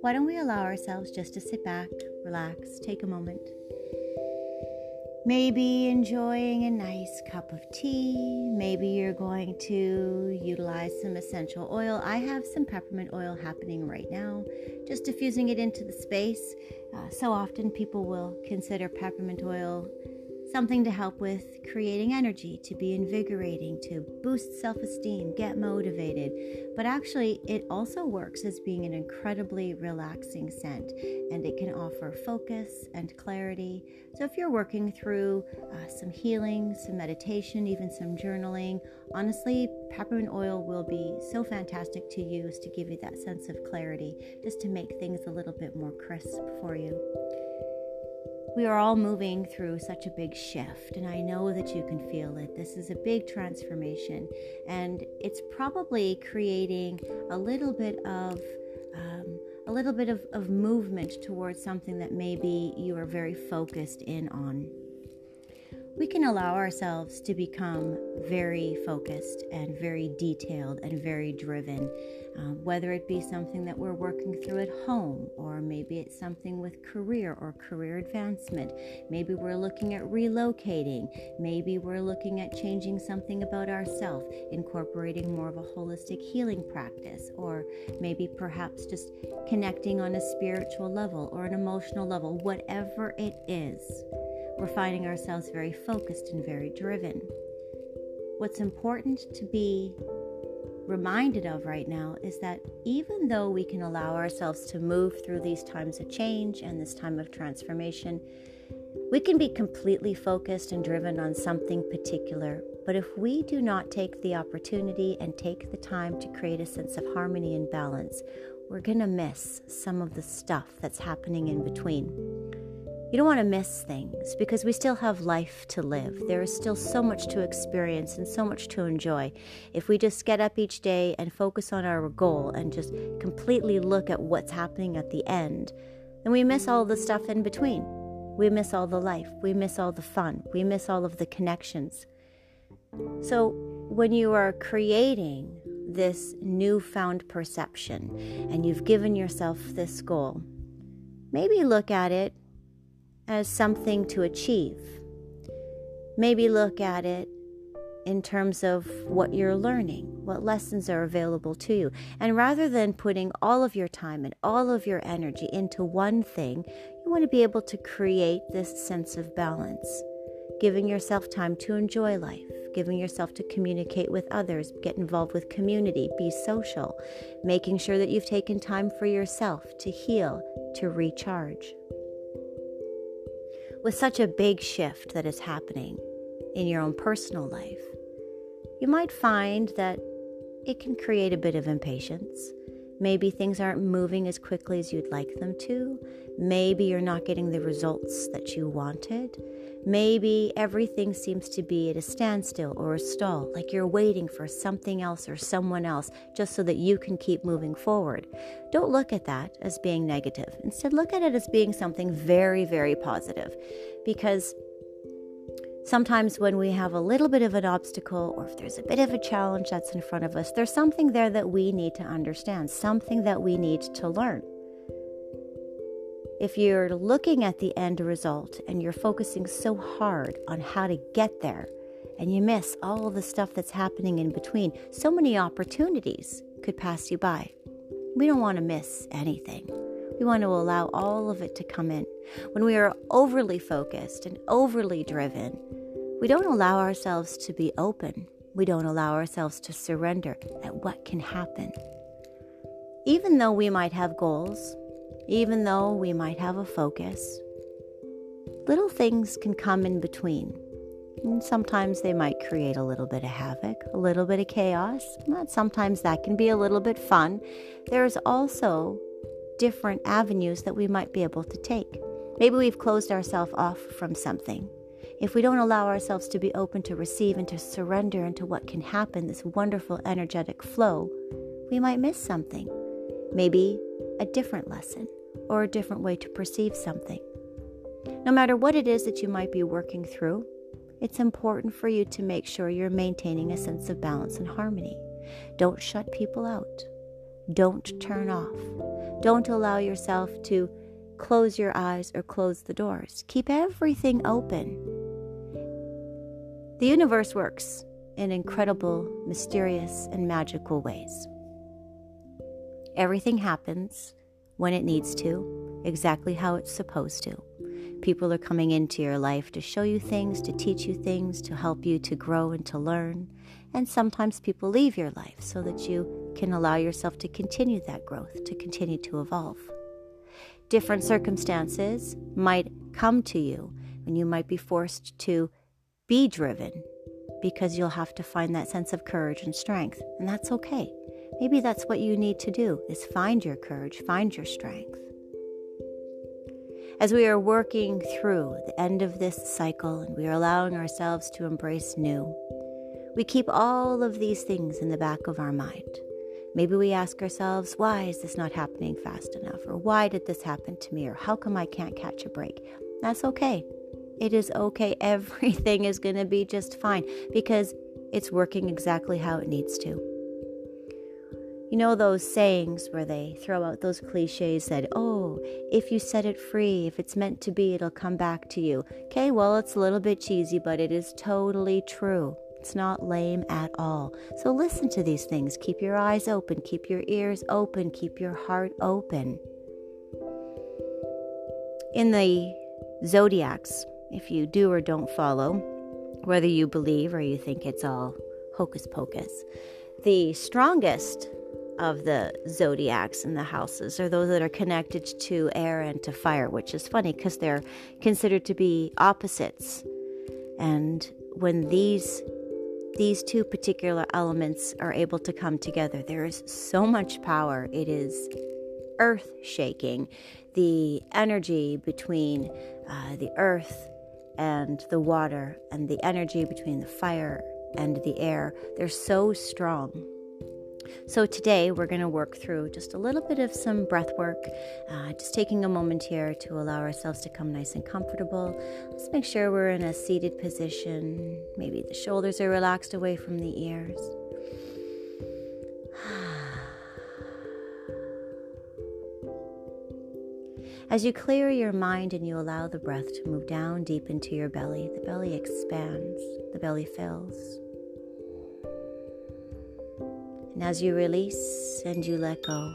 Why don't we allow ourselves just to sit back, relax, take a moment? Maybe enjoying a nice cup of tea. Maybe you're going to utilize some essential oil. I have some peppermint oil happening right now, just diffusing it into the space. Uh, so often people will consider peppermint oil something to help with creating energy, to be invigorating, to boost self esteem, get motivated. But actually, it also works as being an incredibly relaxing scent and it can offer focus and clarity. So, if you're working through uh, some healing, some meditation, even some journaling, honestly, peppermint oil will be so fantastic to use to give you that sense of clarity, just to make things a little bit more crisp for you we are all moving through such a big shift, and I know that you can feel it. This is a big transformation, and it's probably creating a little bit of um, a little bit of, of movement towards something that maybe you are very focused in on we can allow ourselves to become very focused and very detailed and very driven, uh, whether it be something that we're working through at home, or maybe it's something with career or career advancement. Maybe we're looking at relocating. Maybe we're looking at changing something about ourselves, incorporating more of a holistic healing practice, or maybe perhaps just connecting on a spiritual level or an emotional level, whatever it is we're finding ourselves very focused and very driven. What's important to be reminded of right now is that even though we can allow ourselves to move through these times of change and this time of transformation, we can be completely focused and driven on something particular. But if we do not take the opportunity and take the time to create a sense of harmony and balance, we're going to miss some of the stuff that's happening in between. You don't want to miss things because we still have life to live. There is still so much to experience and so much to enjoy. If we just get up each day and focus on our goal and just completely look at what's happening at the end, then we miss all the stuff in between. We miss all the life. We miss all the fun. We miss all of the connections. So, when you are creating this newfound perception and you've given yourself this goal, maybe look at it as something to achieve. Maybe look at it in terms of what you're learning, what lessons are available to you. And rather than putting all of your time and all of your energy into one thing, you want to be able to create this sense of balance, giving yourself time to enjoy life, giving yourself to communicate with others, get involved with community, be social, making sure that you've taken time for yourself to heal, to recharge with such a big shift that is happening in your own personal life, you might find that it can create a bit of impatience. Maybe things aren't moving as quickly as you'd like them to. Maybe you're not getting the results that you wanted. Maybe everything seems to be at a standstill or a stall, like you're waiting for something else or someone else just so that you can keep moving forward. Don't look at that as being negative. Instead, look at it as being something very, very positive because Sometimes, when we have a little bit of an obstacle or if there's a bit of a challenge that's in front of us, there's something there that we need to understand, something that we need to learn. If you're looking at the end result and you're focusing so hard on how to get there and you miss all the stuff that's happening in between, so many opportunities could pass you by. We don't want to miss anything. We want to allow all of it to come in. When we are overly focused and overly driven, we don't allow ourselves to be open. We don't allow ourselves to surrender at what can happen. Even though we might have goals, even though we might have a focus, little things can come in between. And sometimes they might create a little bit of havoc, a little bit of chaos. But sometimes that can be a little bit fun. There's also different avenues that we might be able to take. Maybe we've closed ourselves off from something. If we don't allow ourselves to be open to receive and to surrender into what can happen, this wonderful energetic flow, we might miss something. Maybe a different lesson or a different way to perceive something. No matter what it is that you might be working through, it's important for you to make sure you're maintaining a sense of balance and harmony. Don't shut people out. Don't turn off. Don't allow yourself to close your eyes or close the doors. Keep everything open. The universe works in incredible, mysterious, and magical ways. Everything happens when it needs to, exactly how it's supposed to. People are coming into your life to show you things, to teach you things, to help you to grow and to learn. And sometimes people leave your life so that you can allow yourself to continue that growth, to continue to evolve. Different circumstances might come to you and you might be forced to be driven because you'll have to find that sense of courage and strength. And that's okay. Maybe that's what you need to do is find your courage, find your strength. As we are working through the end of this cycle and we are allowing ourselves to embrace new, we keep all of these things in the back of our mind. Maybe we ask ourselves, why is this not happening fast enough? Or why did this happen to me? Or how come I can't catch a break? That's okay. It is okay. Everything is going to be just fine because it's working exactly how it needs to. You know those sayings where they throw out those cliches that, oh, if you set it free, if it's meant to be, it'll come back to you. Okay, well, it's a little bit cheesy, but it is totally true. It's not lame at all. So listen to these things. Keep your eyes open, keep your ears open, keep your heart open. In the zodiacs, if you do or don't follow, whether you believe or you think it's all hocus pocus, the strongest of the zodiacs and the houses are those that are connected to air and to fire, which is funny because they're considered to be opposites. And when these these two particular elements are able to come together, there is so much power. It is earth shaking. The energy between uh, the earth and the water, and the energy between the fire and the air, they're so strong. So, today we're going to work through just a little bit of some breath work, uh, just taking a moment here to allow ourselves to come nice and comfortable. Let's make sure we're in a seated position. Maybe the shoulders are relaxed away from the ears. As you clear your mind and you allow the breath to move down deep into your belly, the belly expands, the belly fills. And as you release and you let go,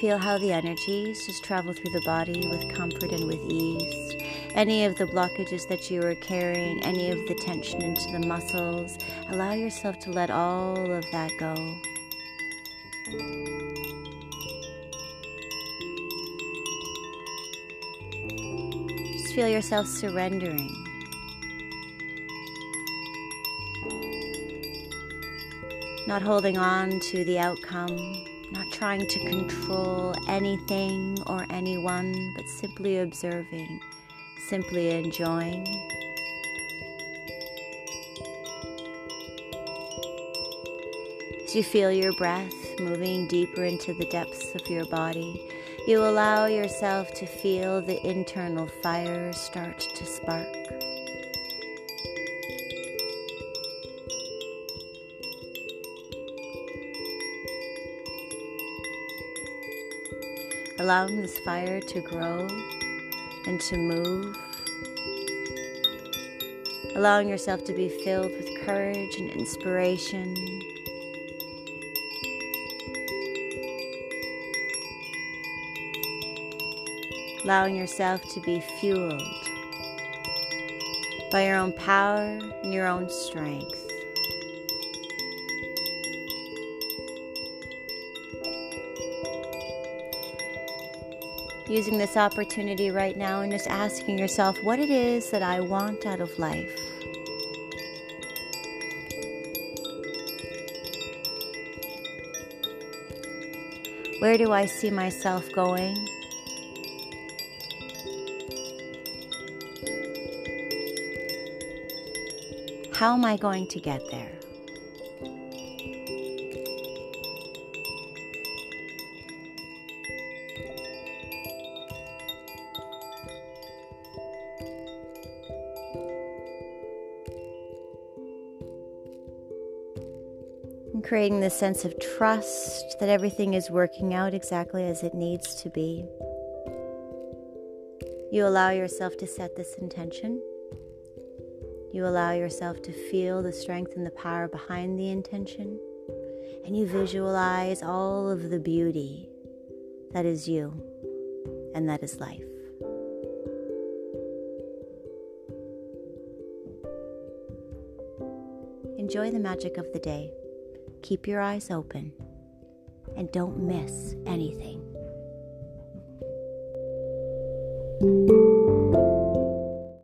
Feel how the energies just travel through the body with comfort and with ease. Any of the blockages that you are carrying, any of the tension into the muscles, allow yourself to let all of that go. Feel yourself surrendering. Not holding on to the outcome, not trying to control anything or anyone, but simply observing, simply enjoying. As you feel your breath moving deeper into the depths of your body, you allow yourself to feel the internal fire start to spark. Allowing this fire to grow and to move. Allowing yourself to be filled with courage and inspiration allowing yourself to be fueled by your own power and your own strength. Using this opportunity right now and just asking yourself what it is that I want out of life. Where do I see myself going? How am I going to get there? And creating the sense of trust that everything is working out exactly as it needs to be. You allow yourself to set this intention. You allow yourself to feel the strength and the power behind the intention. And you visualize all of the beauty that is you and that is life. Enjoy the magic of the day. Keep your eyes open and don't miss anything.